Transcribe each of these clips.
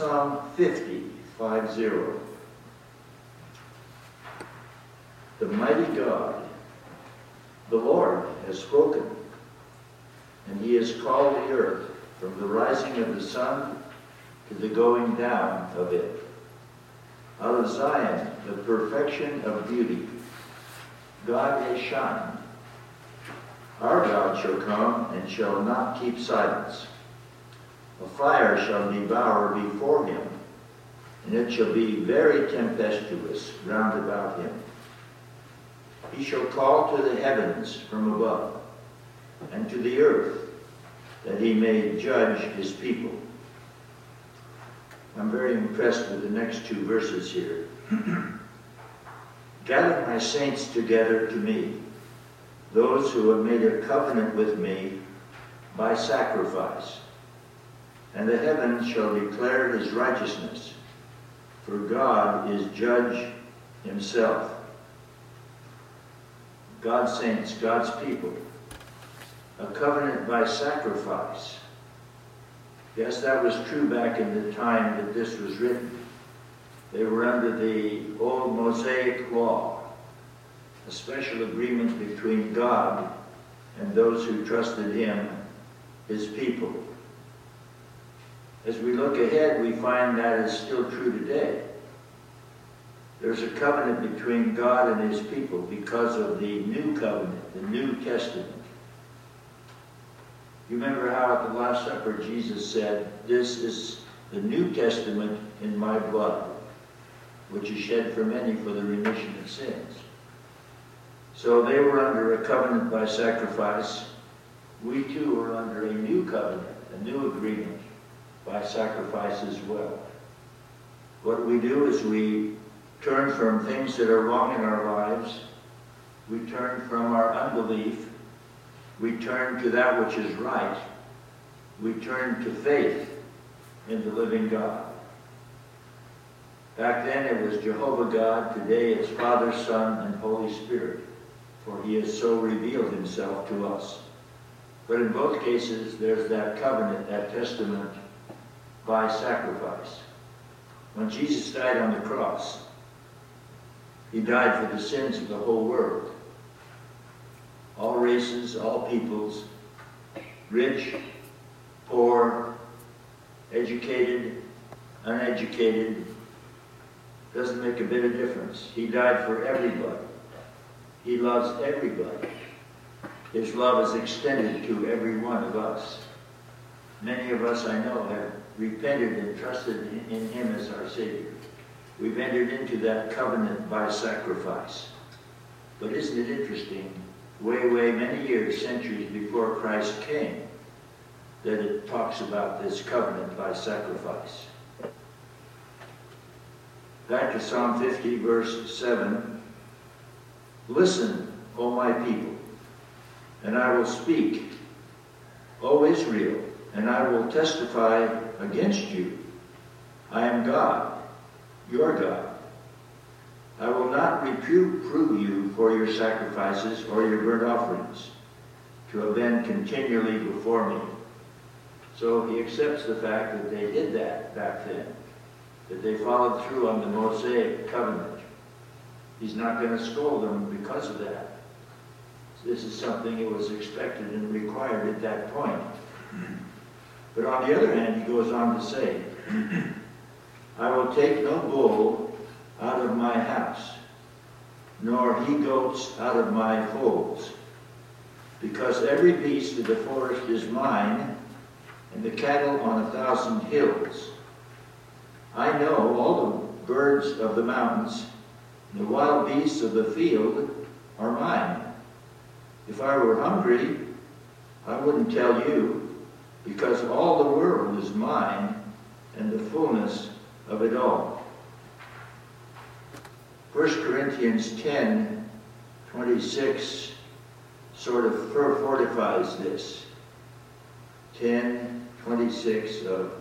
Psalm 50, 5 0. The mighty God, the Lord, has spoken, and he has called the earth from the rising of the sun to the going down of it. Out of Zion, the perfection of beauty, God has shined. Our God shall come and shall not keep silence. A fire shall devour before him, and it shall be very tempestuous round about him. He shall call to the heavens from above, and to the earth, that he may judge his people. I'm very impressed with the next two verses here. Gather my saints together to me, those who have made a covenant with me by sacrifice and the heavens shall declare his righteousness, for God is judge himself. God's saints, God's people, a covenant by sacrifice. Yes, that was true back in the time that this was written. They were under the old Mosaic law, a special agreement between God and those who trusted him, his people. As we look ahead, we find that is still true today. There's a covenant between God and his people because of the new covenant, the New Testament. You remember how at the Last Supper Jesus said, This is the New Testament in my blood, which is shed for many for the remission of sins. So they were under a covenant by sacrifice. We too are under a new covenant, a new agreement by sacrifice as well. What we do is we turn from things that are wrong in our lives, we turn from our unbelief, we turn to that which is right, we turn to faith in the living God. Back then it was Jehovah God, today it's Father, Son, and Holy Spirit, for he has so revealed himself to us. But in both cases, there's that covenant, that testament by sacrifice. When Jesus died on the cross, he died for the sins of the whole world. All races, all peoples, rich, poor, educated, uneducated, doesn't make a bit of difference. He died for everybody. He loves everybody. His love is extended to every one of us. Many of us I know have repented and trusted in him as our Savior. We've entered into that covenant by sacrifice. But isn't it interesting, way, way many years, centuries before Christ came, that it talks about this covenant by sacrifice. Back to Psalm 50, verse 7. Listen, O my people, and I will speak, O Israel, and I will testify against you. I am God, your God. I will not reprove you for your sacrifices or your burnt offerings, to have been continually before me. So he accepts the fact that they did that back then, that they followed through on the Mosaic covenant. He's not going to scold them because of that. This is something that was expected and required at that point. But on the other hand, he goes on to say, I will take no bull out of my house, nor he goats out of my folds, because every beast of the forest is mine, and the cattle on a thousand hills. I know all the birds of the mountains, and the wild beasts of the field are mine. If I were hungry, I wouldn't tell you, because all the world is mine and the fullness of it all. 1 Corinthians 10 26 sort of fortifies this. 10 26 of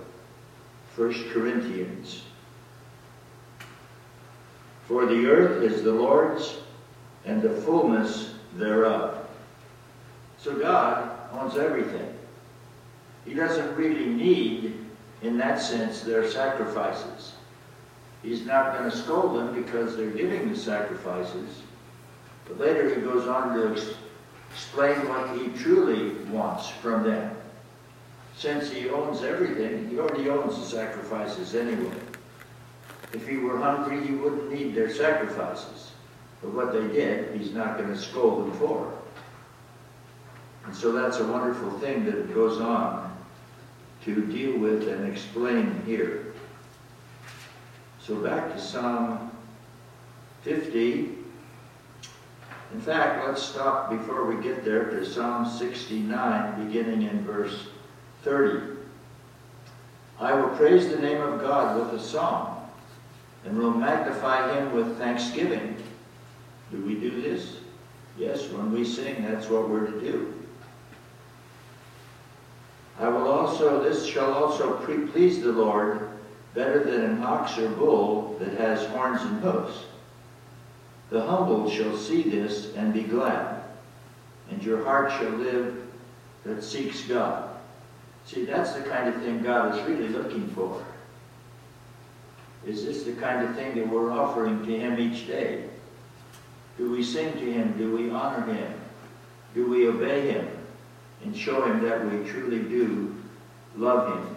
1 Corinthians. For the earth is the Lord's and the fullness thereof. So God owns everything. He doesn't really need in that sense, their sacrifices. He's not going to scold them because they're giving the sacrifices. But later he goes on to explain what he truly wants from them. Since he owns everything, he already owns the sacrifices anyway. If he were hungry, he wouldn't need their sacrifices. But what they did, he's not going to scold them for. And so that's a wonderful thing that goes on to deal with and explain here. So back to Psalm 50. In fact, let's stop before we get there to Psalm 69, beginning in verse 30. I will praise the name of God with a song, and will magnify him with thanksgiving. Do we do this? Yes, when we sing, that's what we're to do. I will also, this shall also please the Lord better than an ox or bull that has horns and hoofs. The humble shall see this and be glad, and your heart shall live that seeks God. See, that's the kind of thing God is really looking for. Is this the kind of thing that we're offering to Him each day? Do we sing to Him? Do we honor Him? Do we obey Him? Show Him that we truly do love Him.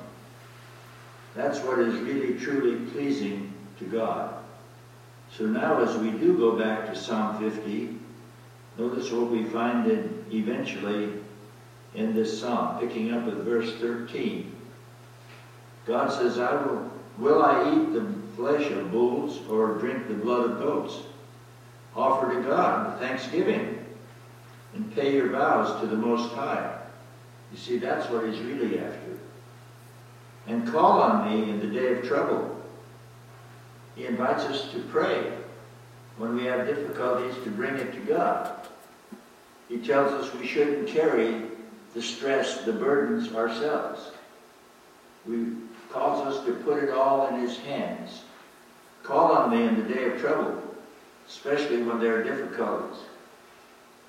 That's what is really truly pleasing to God. So now as we do go back to Psalm 50, notice what we find in, eventually in this psalm, picking up at verse 13. God says, I will, will I eat the flesh of bulls or drink the blood of goats? Offer to God thanksgiving and pay your vows to the Most High. You see, that's what he's really after. And call on me in the day of trouble. He invites us to pray when we have difficulties to bring it to God. He tells us we shouldn't carry the stress, the burdens ourselves. He calls us to put it all in his hands. Call on me in the day of trouble, especially when there are difficulties.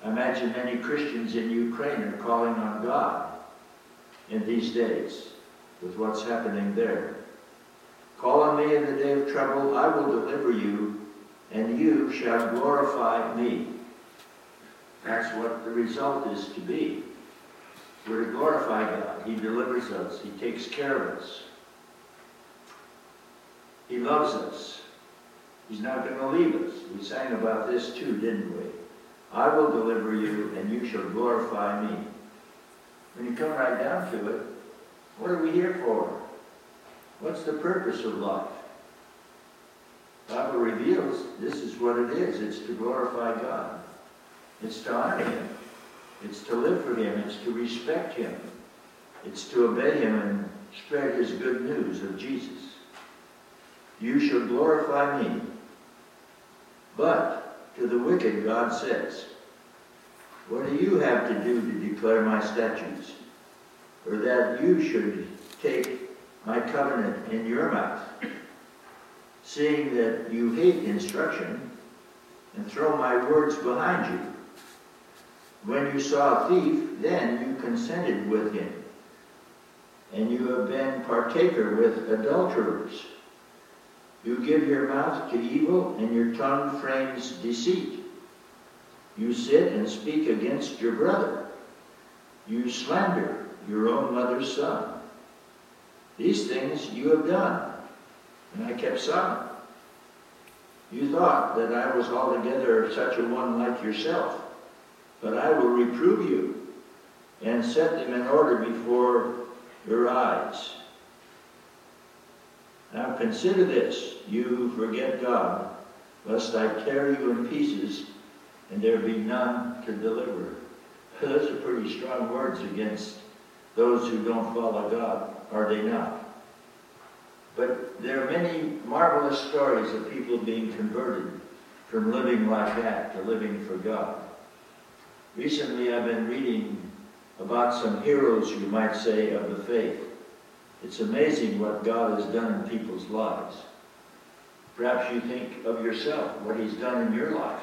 I imagine many Christians in Ukraine are calling on God in these days with what's happening there. Call on me in the day of trouble, I will deliver you, and you shall glorify me. That's what the result is to be. We're to glorify God. He delivers us. He takes care of us. He loves us. He's not going to leave us. We sang about this too, didn't we? I will deliver you, and you shall glorify me. When you come right down to it, what are we here for? What's the purpose of life? The Bible reveals this is what it is. It's to glorify God. It's to honor Him. It's to live for Him. It's to respect Him. It's to obey Him and spread His good news of Jesus. You shall glorify me. But to the wicked, God says, What do you have to do to declare my statutes? Or that you should take my covenant in your mouth, seeing that you hate instruction and throw my words behind you. When you saw a thief, then you consented with him, and you have been partaker with adulterers. You give your mouth to evil, and your tongue frames deceit. You sit and speak against your brother. You slander your own mother's son. These things you have done. And I kept silent. You thought that I was altogether such a one like yourself. But I will reprove you and set them in order before your eyes. Now consider this, you who forget God, lest I tear you in pieces and there be none to deliver. Those are pretty strong words against those who don't follow God, are they not? But there are many marvelous stories of people being converted from living like that to living for God. Recently, I've been reading about some heroes, you might say, of the faith. It's amazing what God has done in people's lives. Perhaps you think of yourself, what He's done in your life.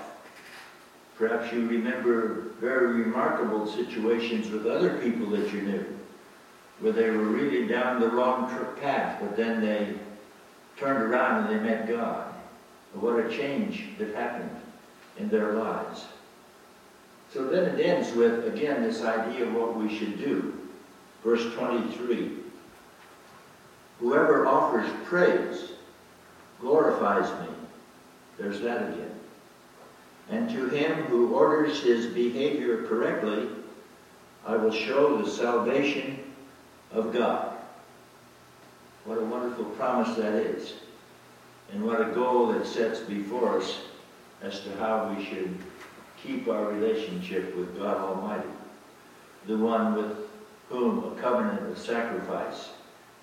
Perhaps you remember very remarkable situations with other people that you knew. where they were really down the wrong path, but then they turned around and they met God. What a change that happened in their lives. So then it ends with, again, this idea of what we should do. Verse 23. Whoever offers praise glorifies me. There's that again. And to him who orders his behavior correctly, I will show the salvation of God. What a wonderful promise that is. And what a goal that sets before us as to how we should keep our relationship with God Almighty, the one with whom a covenant of sacrifice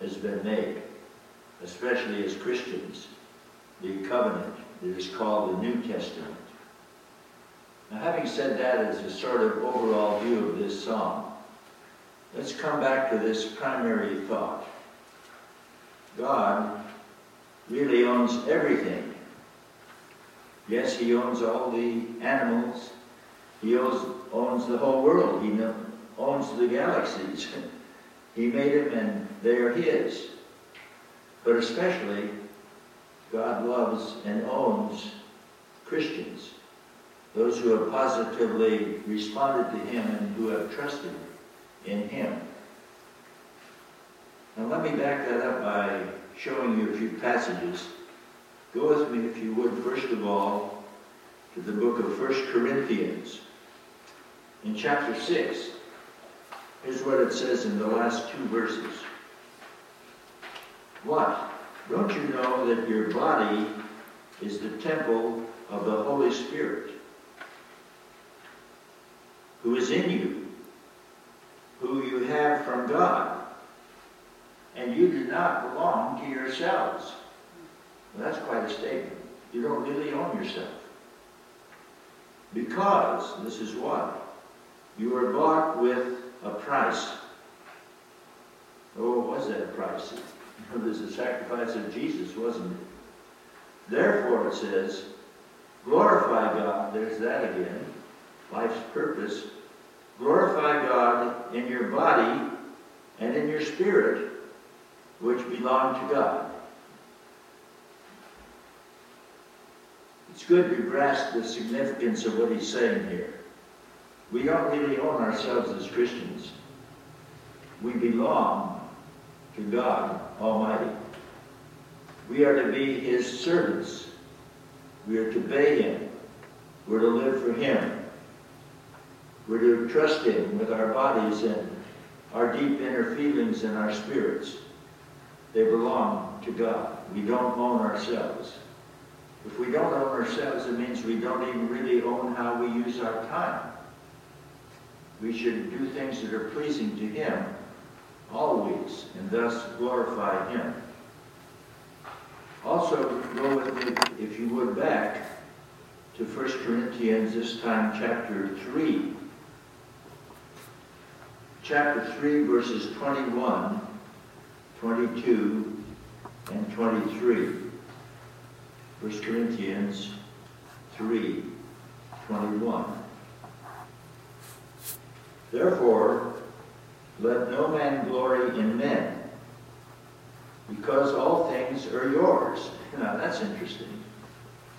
has been made, especially as Christians, the covenant that is called the New Testament. Now, having said that as a sort of overall view of this psalm, let's come back to this primary thought. God really owns everything. Yes, he owns all the animals. He owns, owns the whole world. He owns the galaxies. he made them and they are his. But especially, God loves and owns Christians, those who have positively responded to him and who have trusted in him. Now let me back that up by showing you a few passages. Go with me, if you would, first of all, to the book of 1 Corinthians. In chapter 6, here's what it says in the last two verses. What? Don't you know that your body is the temple of the Holy Spirit, who is in you, who you have from God? and you do not belong to yourselves. Well, that's quite a statement. You don't really own yourself. Because, this is what? You were bought with a price. Oh, what was that price? It was the sacrifice of Jesus, wasn't it? Therefore, it says, glorify God. There's that again. Life's purpose. Glorify God in your body and in your spirit, which belong to God. It's good to grasp the significance of what he's saying here. We don't really own ourselves as Christians. We belong to God Almighty. We are to be his servants. We are to obey him. We're to live for him. We're to trust him with our bodies and our deep inner feelings and our spirits. They belong to God. We don't own ourselves. If we don't own ourselves, it means we don't even really own how we use our time. We should do things that are pleasing to Him always, and thus glorify Him. Also, go with me, if you would, back to 1 Corinthians, this time chapter 3. Chapter 3, verses 21 22 and 23. 1 Corinthians 3, 21. Therefore, let no man glory in men, because all things are yours. Now, that's interesting.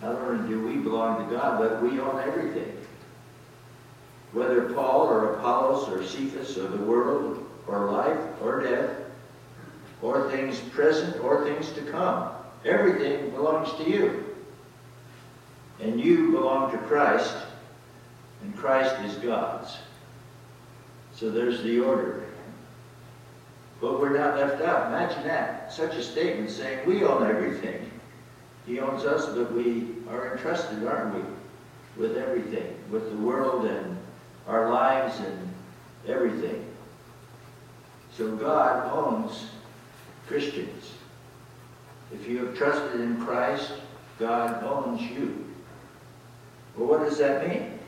Not only do we belong to God, but we own everything. Whether Paul or Apollos or Cephas or the world or life or death or things present or things to come. Everything belongs to you. And you belong to Christ, and Christ is God's. So there's the order. But we're not left out. Imagine that. Such a statement saying we own everything. He owns us, but we are entrusted, aren't we? With everything, with the world and our lives and everything. So God owns Christians. If you have trusted in Christ, God owns you. Well, what does that mean?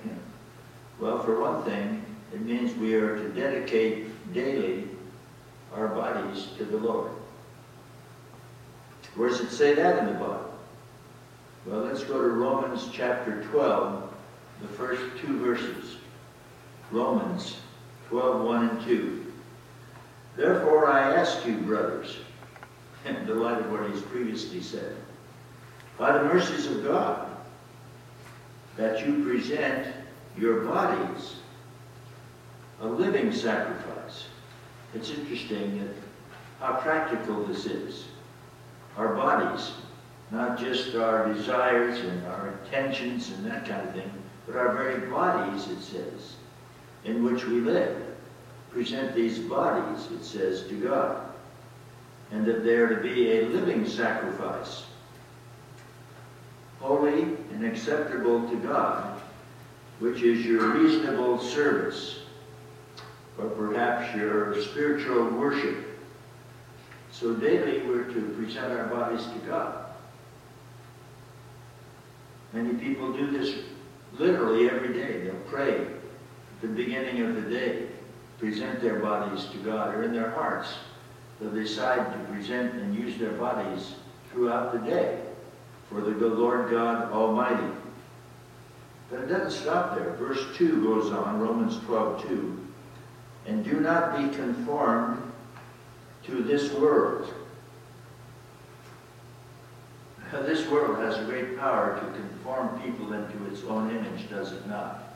Well, for one thing, it means we are to dedicate daily our bodies to the Lord. Where does it say that in the Bible? Well, let's go to Romans chapter 12, the first two verses. Romans 12, 1 and 2. Therefore I ask you, brothers, in the light of what he's previously said, by the mercies of God, that you present your bodies a living sacrifice. It's interesting that how practical this is. Our bodies, not just our desires and our intentions and that kind of thing, but our very bodies, it says, in which we live. Present these bodies, it says, to God. And that they are to be a living sacrifice, holy and acceptable to God, which is your reasonable service, or perhaps your spiritual worship. So daily we're to present our bodies to God. Many people do this literally every day. They'll pray the beginning of the day, present their bodies to God, or in their hearts. They'll decide to present and use their bodies throughout the day for the Lord God Almighty. But it doesn't stop there. Verse 2 goes on, Romans 12, 2. And do not be conformed to this world. This world has a great power to conform people into its own image, does it not?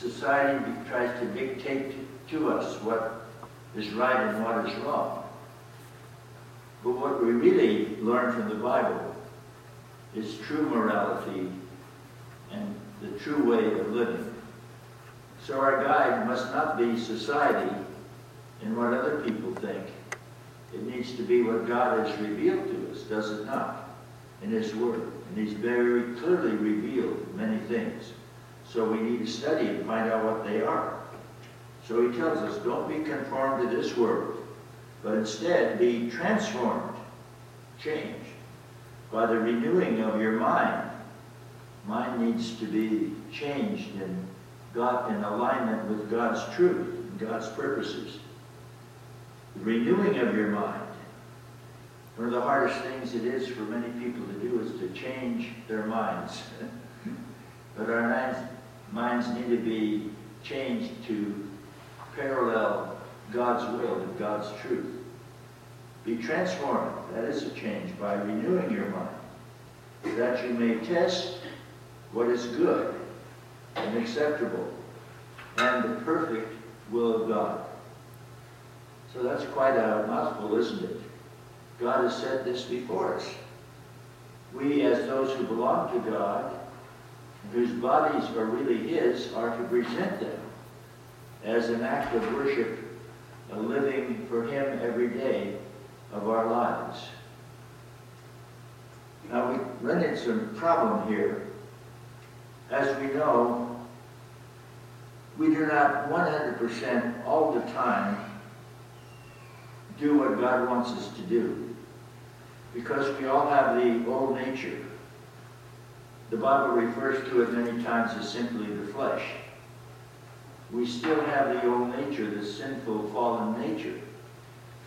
Society tries to dictate to us what is right and what is wrong. But what we really learn from the Bible is true morality and the true way of living. So our guide must not be society and what other people think. It needs to be what God has revealed to us, does it not? In His Word. And He's very clearly revealed many things. So we need to study and find out what they are. So He tells us, don't be conformed to this world, but instead be transformed, changed, by the renewing of your mind. Mind needs to be changed and got in alignment with God's truth and God's purposes. The renewing of your mind. One of the hardest things it is for many people to do is to change their minds. but our minds, minds need to be changed to parallel God's will and God's truth. Be transformed, that is a change, by renewing your mind, that you may test what is good and acceptable and the perfect will of God. So that's quite a mouthful, isn't it? God has said this before us. We, as those who belong to God, whose bodies are really His, are to present them as an act of worship, a living for Him every day of our lives. Now, we run into some problem here. As we know, we do not 100% all the time do what God wants us to do. Because we all have the old nature. The Bible refers to it many times as simply the flesh. We still have the old nature, the sinful, fallen nature.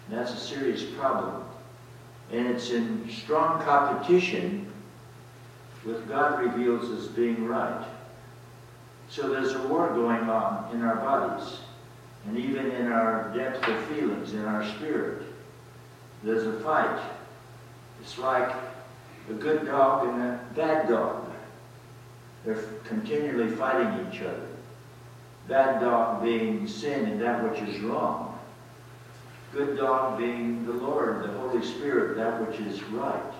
And that's a serious problem. And it's in strong competition with God reveals as being right. So there's a war going on in our bodies and even in our depth of feelings, in our spirit. There's a fight. It's like a good dog and a bad dog. They're continually fighting each other. Bad dog being sin and that which is wrong. Good dog being the Lord, the Holy Spirit, that which is right.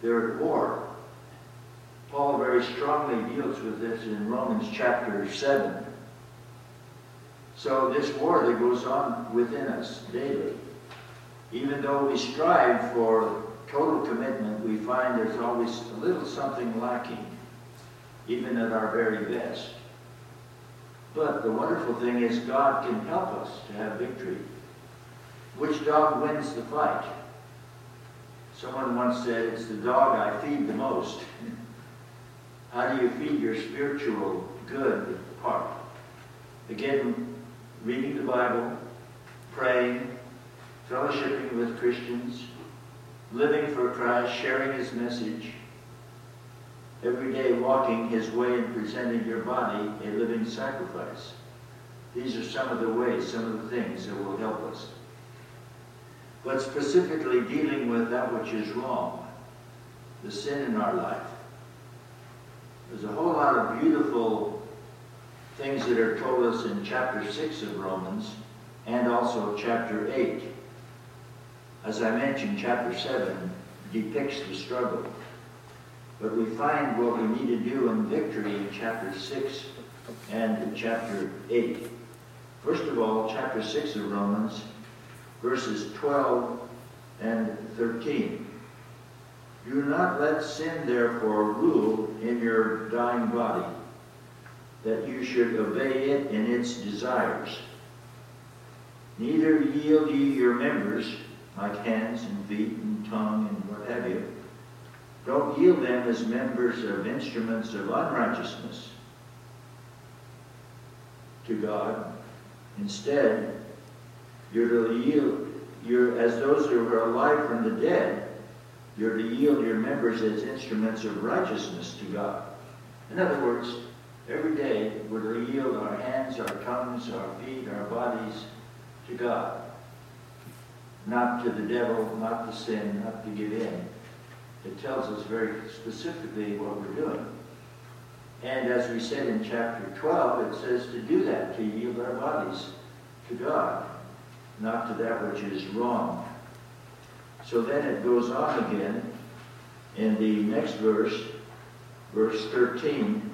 They're at war. Paul very strongly deals with this in Romans chapter 7. So this war that goes on within us daily, even though we strive for total commitment, we find there's always a little something lacking, even at our very best. But the wonderful thing is God can help us to have victory. Which dog wins the fight? Someone once said, it's the dog I feed the most. How do you feed your spiritual good part? Again, reading the Bible, praying, fellowshipping with Christians, living for Christ, sharing his message, every day walking his way and presenting your body a living sacrifice. These are some of the ways, some of the things that will help us. But specifically dealing with that which is wrong, the sin in our life. There's a whole lot of beautiful things that are told us in chapter 6 of Romans and also chapter 8. As I mentioned, chapter 7 depicts the struggle. But we find what we need to do in victory in chapter 6 and in chapter 8. First of all, chapter 6 of Romans, verses 12 and 13. Do not let sin, therefore, rule in your dying body, that you should obey it in its desires. Neither yield ye your members, like hands and feet and tongue and what have you. Don't yield them as members of instruments of unrighteousness to God. Instead, you're to yield, you're, as those who are alive from the dead, you're to yield your members as instruments of righteousness to God. In other words, every day we're to yield our hands, our tongues, our feet, our bodies to God. Not to the devil, not to sin, not to give in. It tells us very specifically what we're doing. And as we said in chapter 12, it says to do that, to yield our bodies to God, not to that which is wrong. So then it goes on again in the next verse, verse 13,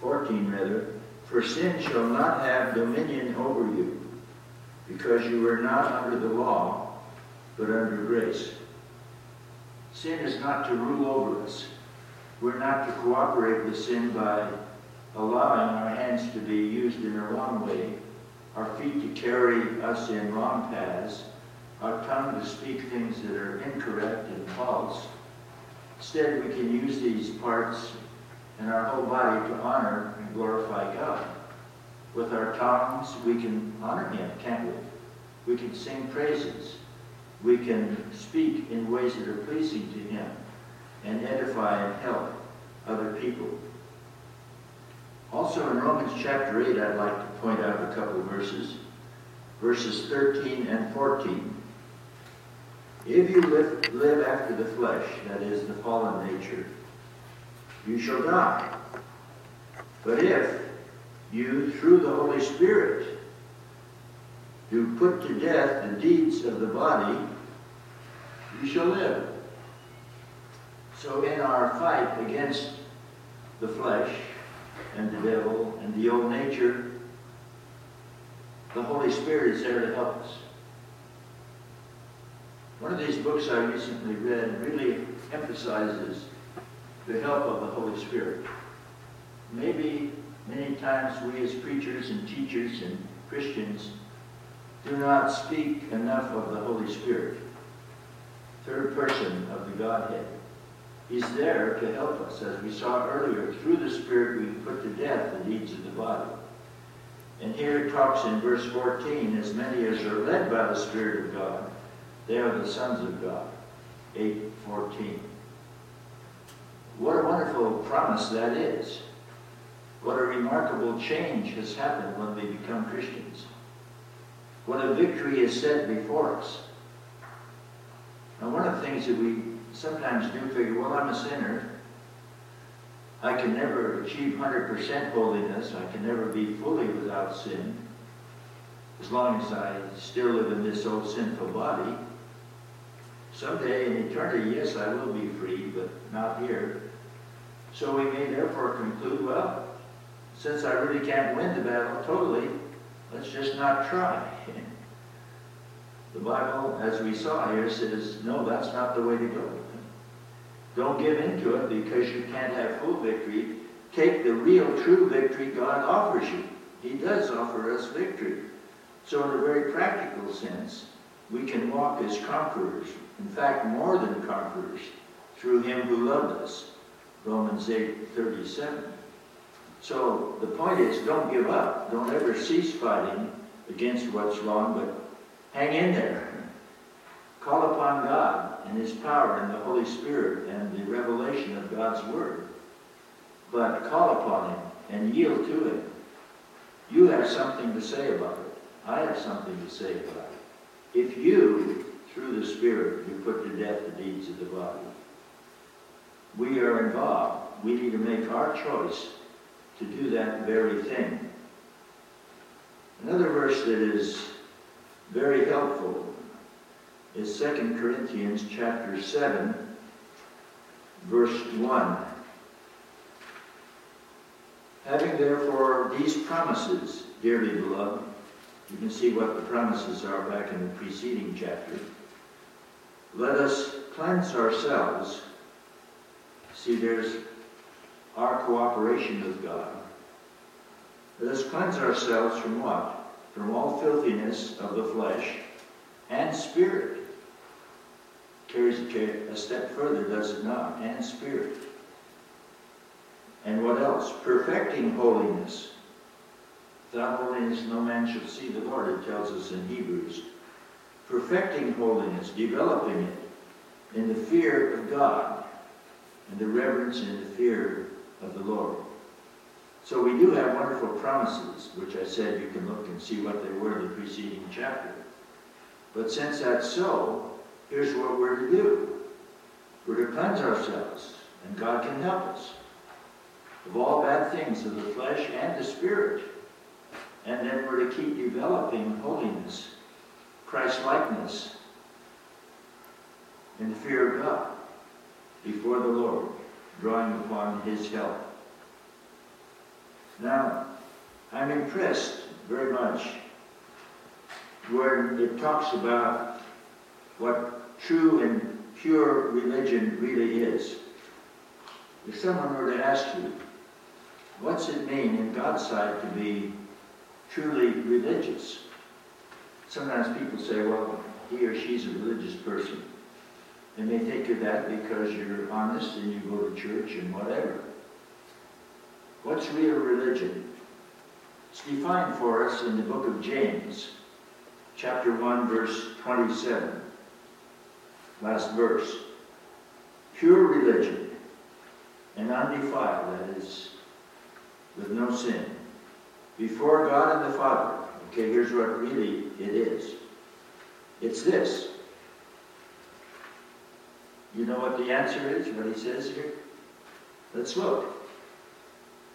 14 rather, for sin shall not have dominion over you, because you are not under the law, but under grace. Sin is not to rule over us. We're not to cooperate with sin by allowing our hands to be used in a wrong way our feet to carry us in wrong paths, our tongue to speak things that are incorrect and false. Instead, we can use these parts and our whole body to honor and glorify God. With our tongues, we can honor Him, can't we? We can sing praises. We can speak in ways that are pleasing to Him and edify and help other people. Also in Romans chapter 8, I'd like to point out a couple of verses. Verses 13 and 14. If you live, live after the flesh, that is, the fallen nature, you shall die. But if you, through the Holy Spirit, do put to death the deeds of the body, you shall live. So in our fight against the flesh, and the devil and the old nature, the Holy Spirit is there to help us. One of these books I recently read really emphasizes the help of the Holy Spirit. Maybe many times we as preachers and teachers and Christians do not speak enough of the Holy Spirit, third person of the Godhead. He's there to help us. As we saw earlier, through the Spirit we put to death the deeds of the body. And here it talks in verse 14, as many as are led by the Spirit of God, they are the sons of God. 8.14. What a wonderful promise that is. What a remarkable change has happened when we become Christians. What a victory is set before us. Now one of the things that we sometimes do figure, well, I'm a sinner. I can never achieve 100% holiness. I can never be fully without sin. As long as I still live in this old sinful body. Someday in eternity, yes, I will be free, but not here. So we may therefore conclude, well, since I really can't win the battle totally, let's just not try. The Bible, as we saw here, says, no, that's not the way to go. Don't give in to it because you can't have full victory. Take the real, true victory God offers you. He does offer us victory. So in a very practical sense, we can walk as conquerors. In fact, more than conquerors through him who loved us. Romans 8, 37. So the point is, don't give up. Don't ever cease fighting against what's wrong, but hang in there. Call upon God and His power and the Holy Spirit and the revelation of God's Word. But call upon Him and yield to Him. You have something to say about it. I have something to say about it. If you, through the Spirit, you put to death the deeds of the body, we are involved. We need to make our choice to do that very thing. Another verse that is very helpful is 2 Corinthians chapter 7, verse 1. Having therefore these promises, dearly beloved, you can see what the promises are back in the preceding chapter. Let us cleanse ourselves. See, there's our cooperation with God. Let us cleanse ourselves from what? From all filthiness of the flesh and spirit. Carries it a step further, does it not? And spirit. And what else? Perfecting holiness. Without holiness, no man shall see the Lord, it tells us in Hebrews. Perfecting holiness, developing it in the fear of God and the reverence and the fear of the Lord. So we do have wonderful promises, which I said you can look and see what they were in the preceding chapter. But since that's so, here's what we're to do. We're to cleanse ourselves, and God can help us of all bad things of the flesh and the spirit. And then we're to keep developing holiness, Christ-likeness, in the fear of God before the Lord, drawing upon his help. Now, I'm impressed very much where it talks about what true and pure religion really is. If someone were to ask you, what's it mean in God's sight to be truly religious? Sometimes people say, well, he or she's a religious person. And they think of that because you're honest and you go to church and whatever. What's real religion? It's defined for us in the book of James, chapter 1, verse 27. Last verse. Pure religion and undefiled, that is, with no sin, before God and the Father. Okay, here's what really it is. It's this. You know what the answer is, what he says here? Let's look.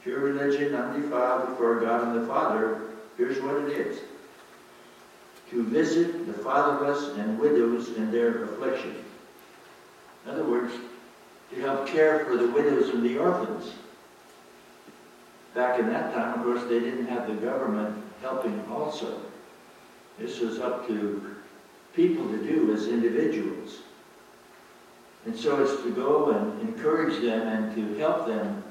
Pure religion, undefiled before God and the Father, here's what it is. To visit the fatherless and widows in their affliction. In other words, to help care for the widows and the orphans. Back in that time, of course, they didn't have the government helping also. This was up to people to do as individuals. And so it's to go and encourage them and to help them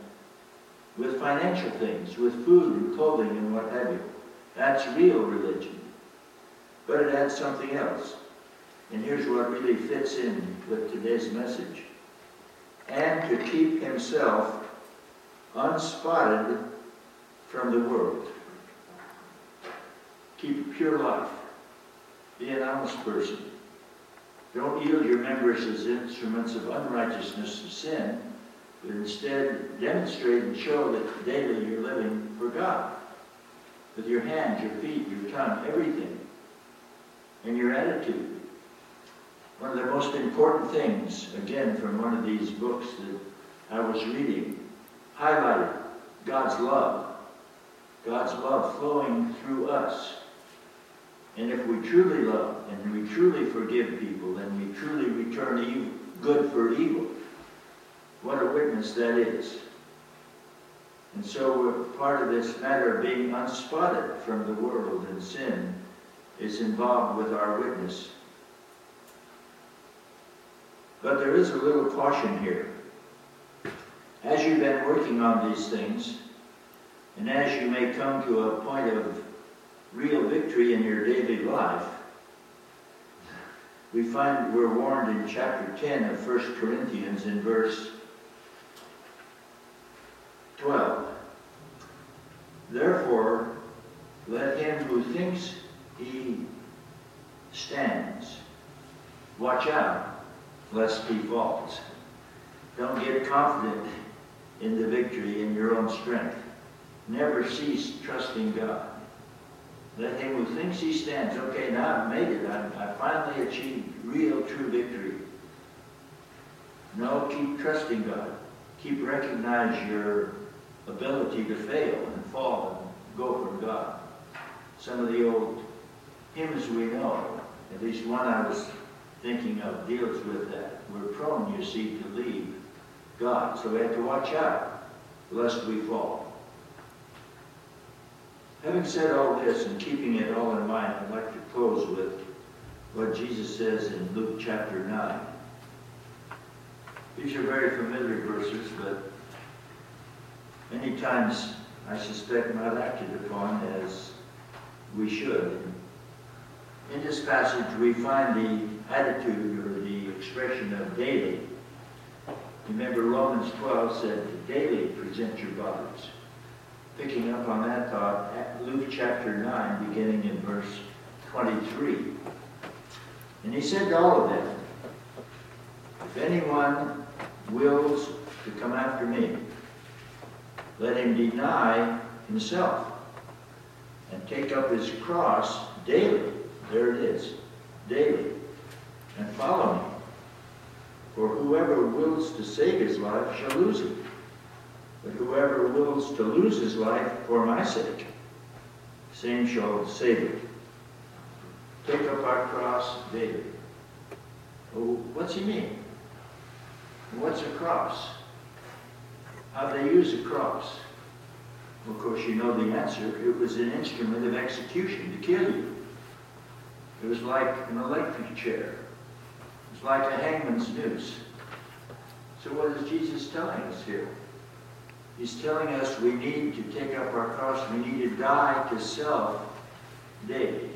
with financial things, with food and clothing and what have you. That's real religion. But it adds something else. And here's what really fits in with today's message. And to keep himself unspotted from the world. Keep a pure life. Be an honest person. Don't yield your members as instruments of unrighteousness and sin, but instead demonstrate and show that daily you're living for God. With your hands, your feet, your tongue, everything. And your attitude. One of the most important things, again, from one of these books that I was reading, highlighted God's love. God's love flowing through us. And if we truly love and we truly forgive people then we truly return evil, good for evil, what a witness that is. And so part of this matter of being unspotted from the world and sin is involved with our witness. But there is a little caution here. As you've been working on these things, and as you may come to a point of real victory in your daily life, we find we're warned in chapter 10 of 1 Corinthians in verse 12. Therefore, let him who thinks he stands watch out lest he falls. Don't get confident in the victory in your own strength. never cease trusting God. Let him who thinks he stands, okay, now I've made it. I, I finally achieved real, true victory. No, keep trusting God. Keep recognize your ability to fail and fall and go from God. Some of the old hymns we know, at least one I was thinking of, deals with that. We're prone, you see, to leave God. So we have to watch out lest we fall. Having said all this and keeping it all in mind, I'd like to close with what Jesus says in Luke chapter 9. These are very familiar verses, but many times I suspect not acted upon as we should. In this passage, we find the attitude or the expression of daily. Remember, Romans 12 said, daily present your bodies. Picking up on that thought, Luke chapter 9, beginning in verse 23. And he said to all of them, If anyone wills to come after me, let him deny himself and take up his cross daily. There it is, daily, and follow me. For whoever wills to save his life shall lose it. But whoever wills to lose his life for my sake, same shall save it. Take up our cross daily. Oh, what's he mean? What's a cross? How they use a cross? Of course, you know the answer. It was an instrument of execution to kill you. It was like an electric chair. It was like a hangman's noose. So what is Jesus telling us here? He's telling us we need to take up our cross. We need to die to self daily.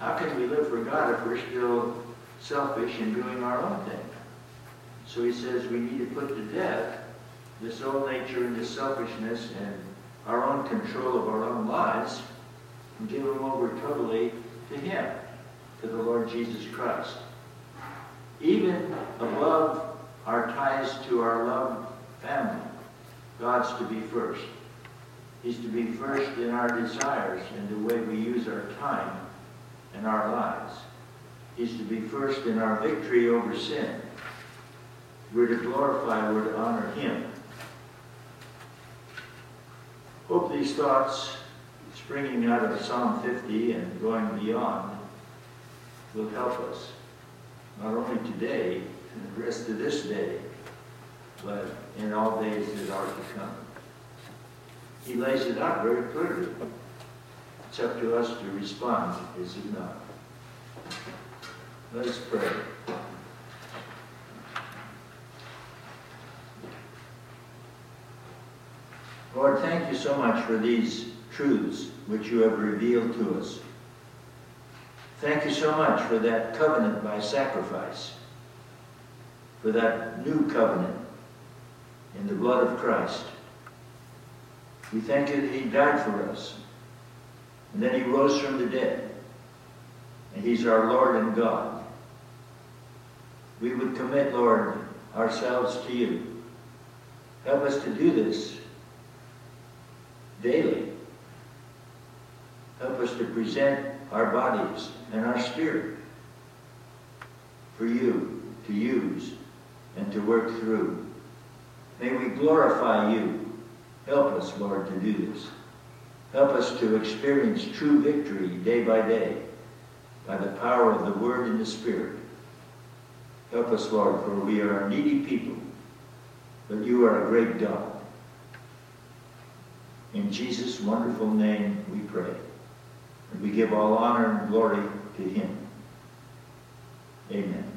How can we live for God if we're still selfish and doing our own thing? So he says we need to put to death this old nature and this selfishness and our own control of our own lives and give them over totally to him, to the Lord Jesus Christ. Even above our ties to our loved family, God's to be first. He's to be first in our desires and the way we use our time and our lives. He's to be first in our victory over sin. We're to glorify, we're to honor Him. Hope these thoughts, springing out of Psalm 50 and going beyond, will help us, not only today and the rest of this day, but in all days that are to come. He lays it out very clearly. It's up to us to respond, is it not? Let us pray. Lord, thank you so much for these truths which you have revealed to us. Thank you so much for that covenant by sacrifice, for that new covenant in the blood of Christ. We thank you that he died for us, and then he rose from the dead, and he's our Lord and God. We would commit, Lord, ourselves to you. Help us to do this daily. Help us to present our bodies and our spirit for you to use and to work through. May we glorify you. Help us, Lord, to do this. Help us to experience true victory day by day by the power of the Word and the Spirit. Help us, Lord, for we are a needy people, but you are a great God. In Jesus' wonderful name we pray. And we give all honor and glory to him. Amen.